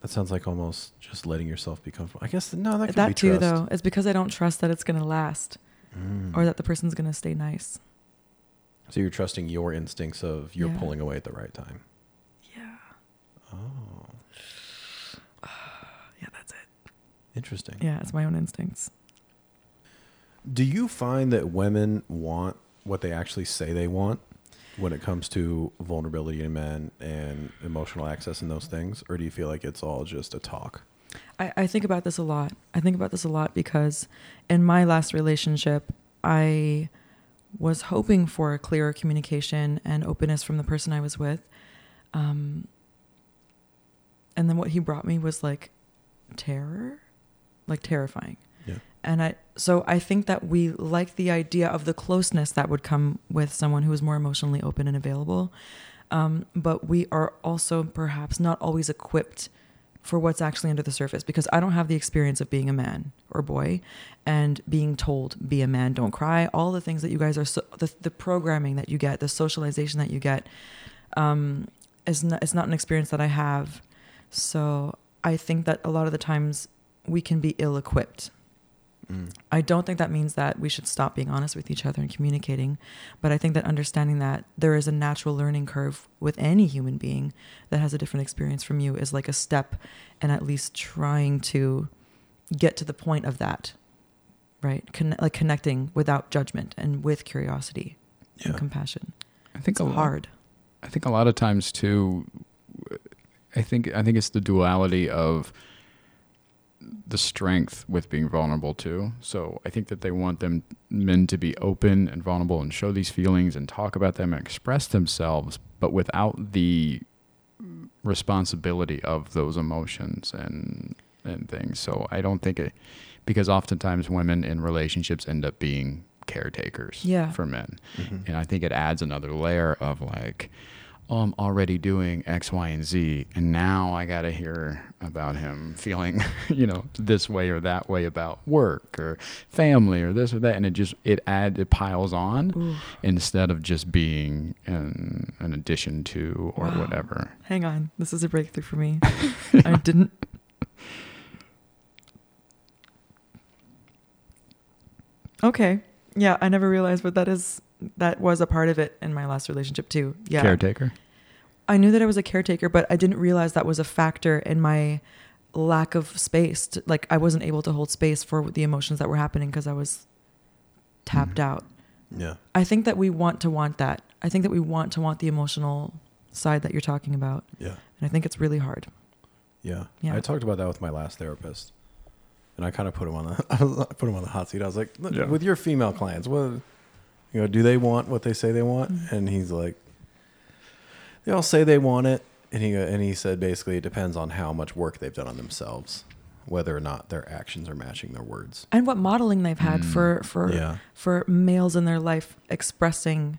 That sounds like almost just letting yourself be comfortable. I guess, no, that could That be too trust. though is because I don't trust that it's going to last Mm. or that the person's going to stay nice. So you're trusting your instincts of you're Yeah. pulling away at the right time. Yeah. Oh, Yeah, that's it. interesting. Yeah, it's my own instincts. Do you find that women want what they actually say they want when it comes to vulnerability in men and emotional access and those things? Or do you feel like it's all just a talk? I, I think about this a lot. I think about this a lot because in my last relationship, I was hoping for a clearer communication and openness from the person I was with. Um, and then what he brought me was like terror, like terrifying. And I, so I think that we like the idea of the closeness that would come with someone who is more emotionally open and available. Um, but we are also perhaps not always equipped for what's actually under the surface because I don't have the experience of being a man or boy and being told be a man, don't cry, all the things that you guys are so, the the programming that you get, the socialization that you get um is not it's not an experience that I have. So I think that a lot of the times we can be ill equipped Mm. I don't think that means that we should stop being honest with each other and communicating, but I think that understanding that there is a natural learning curve with any human being that has a different experience from you is like a step and at least trying to get to the point of that. Right? Con- like connecting without judgment and with curiosity Yeah. and compassion. I think It's a lot, hard. I think a lot of times too. I think I think it's the duality of the strength with being vulnerable too. So I think that they want them men to be open and vulnerable and show these feelings and talk about them and express themselves, but without the responsibility of those emotions and and things. So I don't think it because oftentimes women in relationships end up being caretakers Yeah. for men. Mhm. And I think it adds another layer of like, oh, I'm already doing X, Y, and Z, and now I got to hear about him feeling, you know, this way or that way about work or family or this or that, and it just it adds it piles on Ooh, instead of just being an, an addition to or Wow. whatever. hang on. This is a breakthrough for me. I didn't Okay. Yeah, I never realized, but that is that was a part of it in my last relationship too. Yeah. Caretaker. I knew that I was a caretaker, but I didn't realize that was a factor in my lack of space. To, like I wasn't able to hold space for the emotions that were happening because I was tapped Mhm. out. Yeah. I think that we want to want that. I think that we want to want the emotional side that you're talking about, Yeah. and I think it's really hard. Yeah. Yeah. I talked about that with my last therapist. And I kind of put him on the I put him on the hot seat. I was like, Yeah. with your female clients, what you know, do they want what they say they want? Mhm. And he's like they all say they want it. And he and he said basically it depends on how much work they've done on themselves, whether or not their actions are matching their words. And what modeling they've had Mm. for for Yeah. for males in their life expressing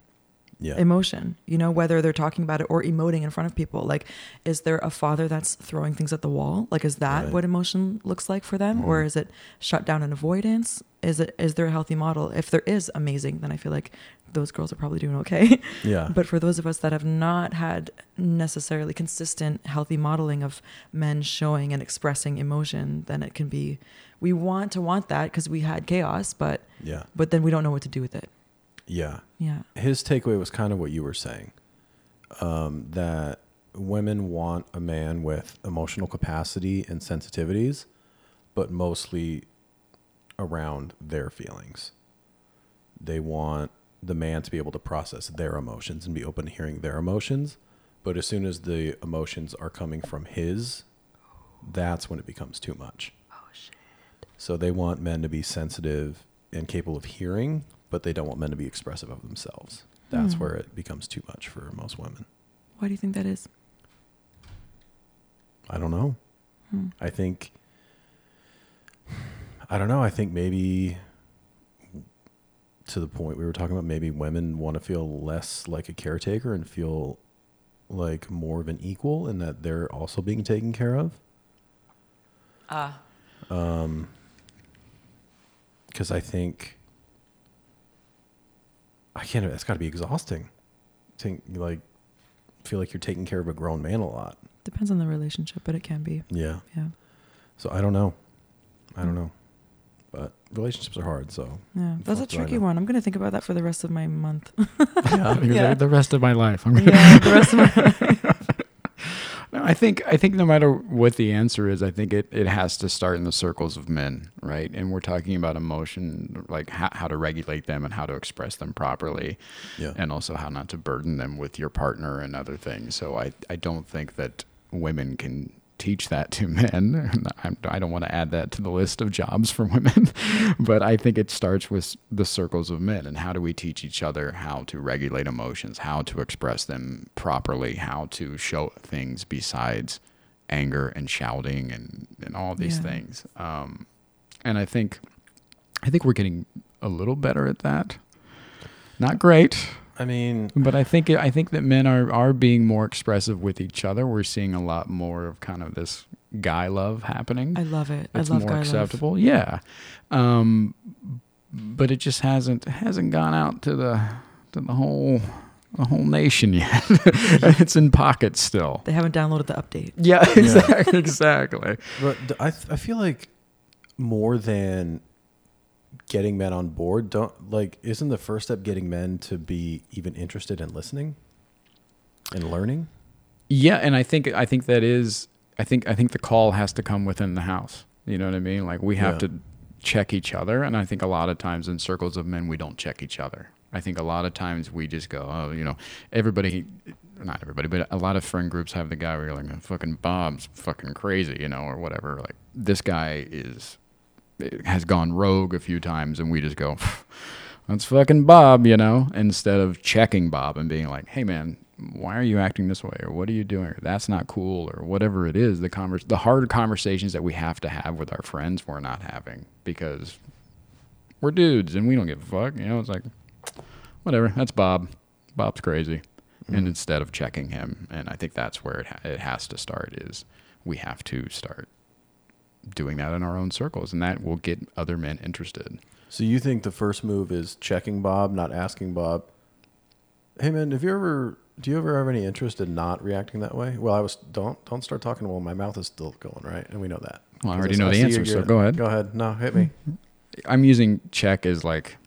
Yeah. emotion you know whether they're talking about it or emoting in front of people like is there a father that's throwing things at the wall like is that Right. what emotion looks like for them or Mhm. is it shut down and avoidance is it is there a healthy model if there is amazing then i feel like those girls are probably doing okay Yeah. but for those of us that have not had necessarily consistent healthy modeling of men showing and expressing emotion then it can be we want to want that because we had chaos but yeah. but then we don't know what to do with it Yeah. yeah his takeaway was kind of what you were saying um, that women want a man with emotional capacity and sensitivities, but mostly around their feelings. They want the man to be able to process their emotions and be open to hearing their emotions. But as soon as the emotions are coming from his, that's when it becomes too much. oh shit So they want men to be sensitive and capable of hearing, but they don't want men to be expressive of themselves. That's Hmm. where it becomes too much for most women. why do you think that is I don't know. Hmm. I think I don't know. I think maybe to the point we were talking about, maybe women want to feel less like a caretaker and feel like more of an equal in that they're also being taken care of. Ah. Um, because I think I can't. It's got to be exhausting. Think like feel like you're taking care of a grown man a lot. Depends on the relationship, but it can be. Yeah. Yeah. So I don't know. I don't know. But relationships are hard. So Yeah. That's a Fuck do I tricky one. I'm going to think about that for the rest of my month. yeah. Yeah. The rest of my life. I'm gonna yeah. The rest of my No, I think I think no matter what the answer is, I think it, it has to start in the circles of men, right? And we're talking about emotion, like how, how to regulate them and how to express them properly, Yeah. and also how not to burden them with your partner and other things. So I, I don't think that women can teach that to men. I'm, don't want to add that to the list of jobs for women, but I think it starts with the circles of men and how do we teach each other how to regulate emotions, how to express them properly, how to show things besides anger and shouting and, and all these Yeah. things. Um, and I think, I think we're getting a little better at that. Not great, I mean, but I think I think that men are are being more expressive with each other. We're seeing a lot more of kind of this guy love happening. I love it. it's I love more guy love. acceptable. Yeah, um, but it just hasn't hasn't gone out to the to the whole the whole nation yet. it's in pockets still. They haven't downloaded the update. Yeah, exactly. exactly. but d- I th- I feel like more than getting men on board, don't like isn't the first step getting men to be even interested in listening and learning? Yeah, and I think I think that is I think I think the call has to come within the house. You know what I mean? Like we have Yeah. to check each other, and I think a lot of times in circles of men we don't check each other. I think a lot of times we just go, oh, you know, everybody, not everybody, but a lot of friend groups have the guy where you're like, fucking Bob's fucking crazy, you know, or whatever. Like this guy is has gone rogue a few times, and we just go, that's fucking Bob, you know, instead of checking Bob and being like, hey man, why are you acting this way, or what are you doing, or that's not cool, or whatever it is. The convers- the hard conversations that we have to have with our friends, we're not having because we're dudes and we don't give a fuck. You know, it's like whatever. That's Bob. Bob's crazy, mm-hmm. and instead of checking him, and I think that's where it ha- it has to start. Is we have to start doing that in our own circles, and that will get other men interested. So you think the first move is checking Bob, not asking Bob? Hey man, have you ever do you ever have any interest in not reacting that way? Well, I was don't don't start talking while my mouth is still going, right? And we know that. Well, I 'Cause already s- know the answer, so go ahead. Go ahead. No, hit me. I'm using check as like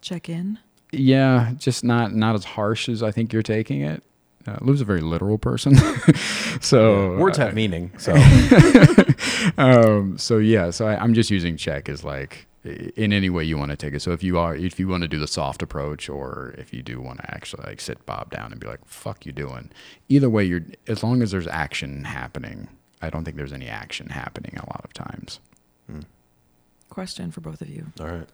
Check in. Yeah, just not not as harsh as I think you're taking it. Uh, Lou's a very literal person, so Words uh, have meaning. So um, so yeah, so I, I'm just using check as like in any way you want to take it. So if you are, if you want to do the soft approach, or if you do want to actually like sit Bob down and be like, "Fuck you doing," either way, you're as long as there's action happening. I don't think there's any action happening a lot of times. Question for both of you. all right.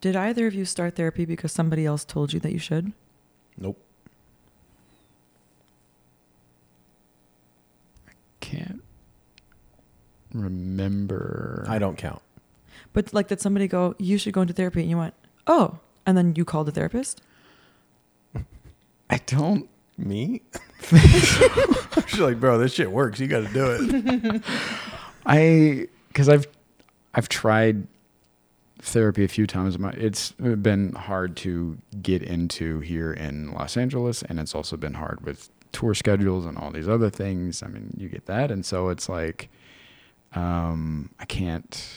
Did either of you start therapy because somebody else told you that you should? Nope. I Can't remember. I don't count. But like, did somebody go, you should go into therapy? And you went, oh. And then you called a therapist? I don't Me? She's like, bro, this shit works. You got to do it. I because I've I've tried therapy a few times. My- It's been hard to get into here in Los Angeles, and it's also been hard with tour schedules and all these other things. I mean, you get that, and so it's like um, I can't.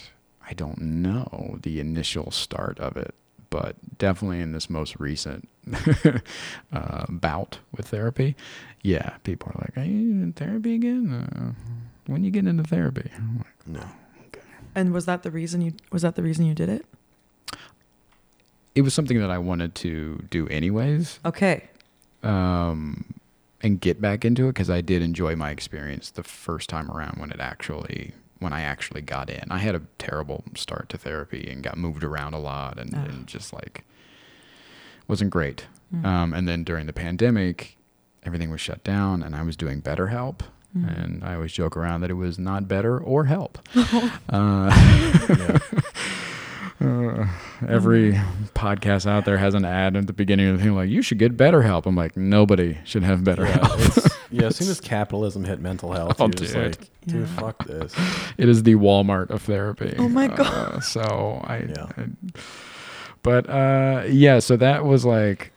I don't know the initial start of it, but definitely in this most recent uh, bout with therapy, yeah, people are like, "Are you in therapy again? Uh, when you get into therapy?" I'm like, No. And was that the reason you was that the reason you did it? it was something that I wanted to do anyways, Okay. um, and get back into it because I did enjoy my experience the first time around when it actually when I actually got in. I had a terrible start to therapy and got moved around a lot and, and just like wasn't great. Mm. Um, and then during the pandemic, everything was shut down, and I was doing BetterHelp, And I always joke around that it was not better or help. Uh, Yeah. uh, every podcast out there has an ad at the beginning of the thing like, you should get better help. I'm like, nobody should have better Yeah, help. yeah, as soon as capitalism hit mental health, Oh, you're just like, dude, Yeah. fuck this. it is the Walmart of therapy. Oh my Uh, so I, Yeah. I- but uh, yeah, so that was like,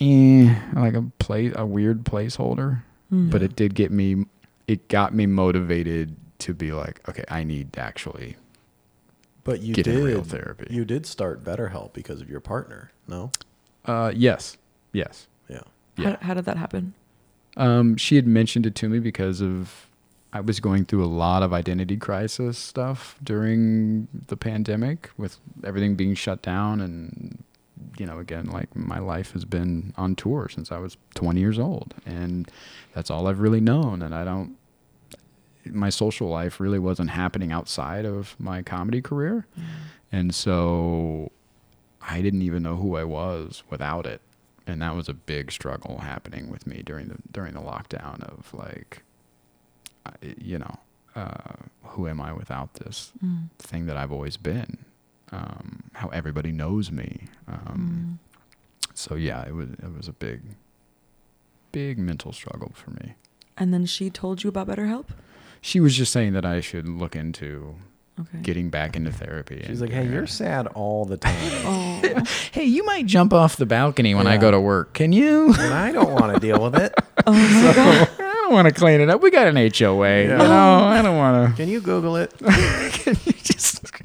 eh, like a play, a weird placeholder. Mm. But it did get me, it got me motivated to be like, okay, I need to actually But you get in real did therapy. you did start BetterHelp because of your partner, no? uh, yes, yes. Yeah. yeah. How, how did that happen? Um, she had mentioned it to me because of I was going through a lot of identity crisis stuff during the pandemic with everything being shut down and you know again like my life has been on tour since I was 20 years old and that's all I've really known and I don't my social life really wasn't happening outside of my comedy career and so I didn't even know who I was without it. And that was a big struggle happening with me during the during the lockdown of like you know, uh, who am I without this Mm. thing that I've always been? Um, how everybody knows me. Um, So yeah, it was it was a big, big mental struggle for me. And then she told you about BetterHelp? She was just saying that I should look into Okay. getting back into therapy. She's and like, hey, doing you're sad all the time. Oh. Hey, you might jump off the balcony when I go to work. Can you? and I don't want to deal with it. oh my god. I don't want to clean it up. We got an HOA. Yeah. You know, I don't want to. Can you Google it? can you just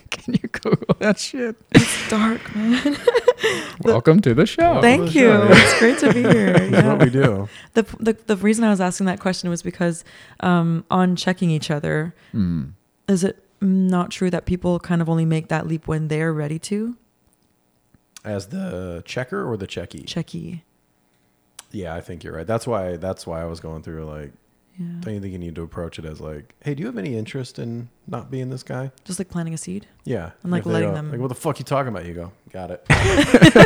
can you Google that shit? It's dark, man. Welcome to the show. Thank the you. show. It's great to be here. That's Yeah. what we do. The, the the reason I was asking that question was because um, on checking each other, Mm. is it not true that people kind of only make that leap when they're ready to As the checker or the checky? checky? Yeah, I think you're right. That's why. That's why I was going through like. Yeah. Don't you think you need to approach it as like, hey, do you have any interest in not being this guy? Just like planting a seed. Yeah. And, like, letting go, them- Like, what the fuck are you talking about? You go, got it.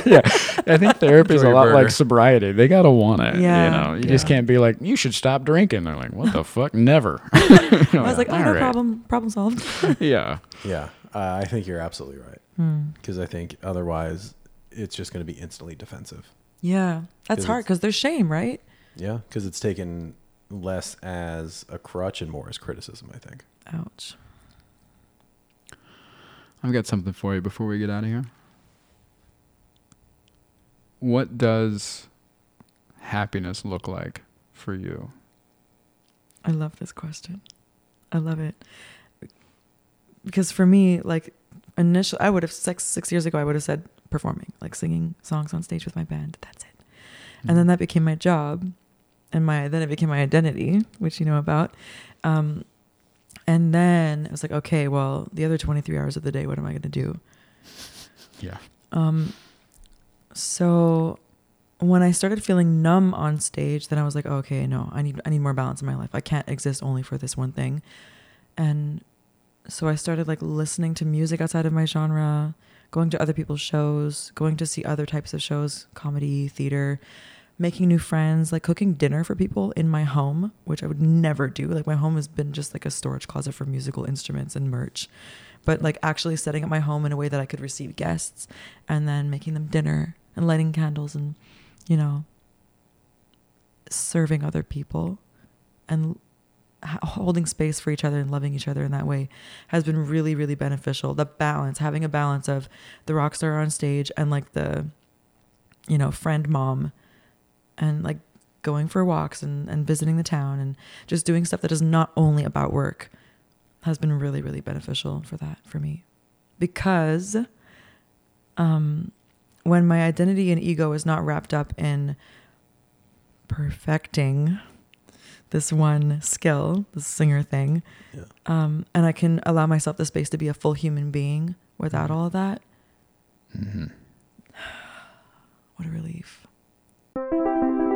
yeah, I think therapy is a lot burger. like sobriety. They gotta want it. Yeah. You know, you just can't be like, you should stop drinking. They're like, what the fuck? Never. I was like, oh, All no right. problem, problem solved. Yeah. Yeah, uh, I think you're absolutely right. Hmm. Because I think otherwise, it's just going to be instantly defensive. Yeah, that's 'Cause hard because there's shame, right? Yeah, because it's taken less as a crutch and more as criticism. I think. Ouch. I've got something for you before we get out of here. What does happiness look like for you? I love this question. I love it because for me, like initially, I would have six six years ago, I would have said performing, like singing songs on stage with my band. That's it. And mm-hmm. then that became my job, and my then it became my identity, which you know about. Um, and then it was like, okay, well, the other twenty three hours of the day, what am I going to do? Yeah. Um, so when I started feeling numb on stage, then I was like, oh, okay, no, I need I need more balance in my life. I can't exist only for this one thing. And so I started like listening to music outside of my genre, going to other people's shows, going to see other types of shows, comedy, theater, making new friends, like cooking dinner for people in my home, which I would never do. Like my home has been just like a storage closet for musical instruments and merch. But like actually setting up my home in a way that I could receive guests and then making them dinner and lighting candles and you know serving other people and holding space for each other and loving each other in that way has been really really beneficial the balance having a balance of the rock star on stage and like the you know friend mom and like going for walks and, and visiting the town and just doing stuff that is not only about work has been really really beneficial for that for me because um when my identity and ego is not wrapped up in perfecting this one skill, this singer thing, Yeah. um, and I can allow myself the space to be a full human being without all of that. Mm-hmm. What a relief. Thank you.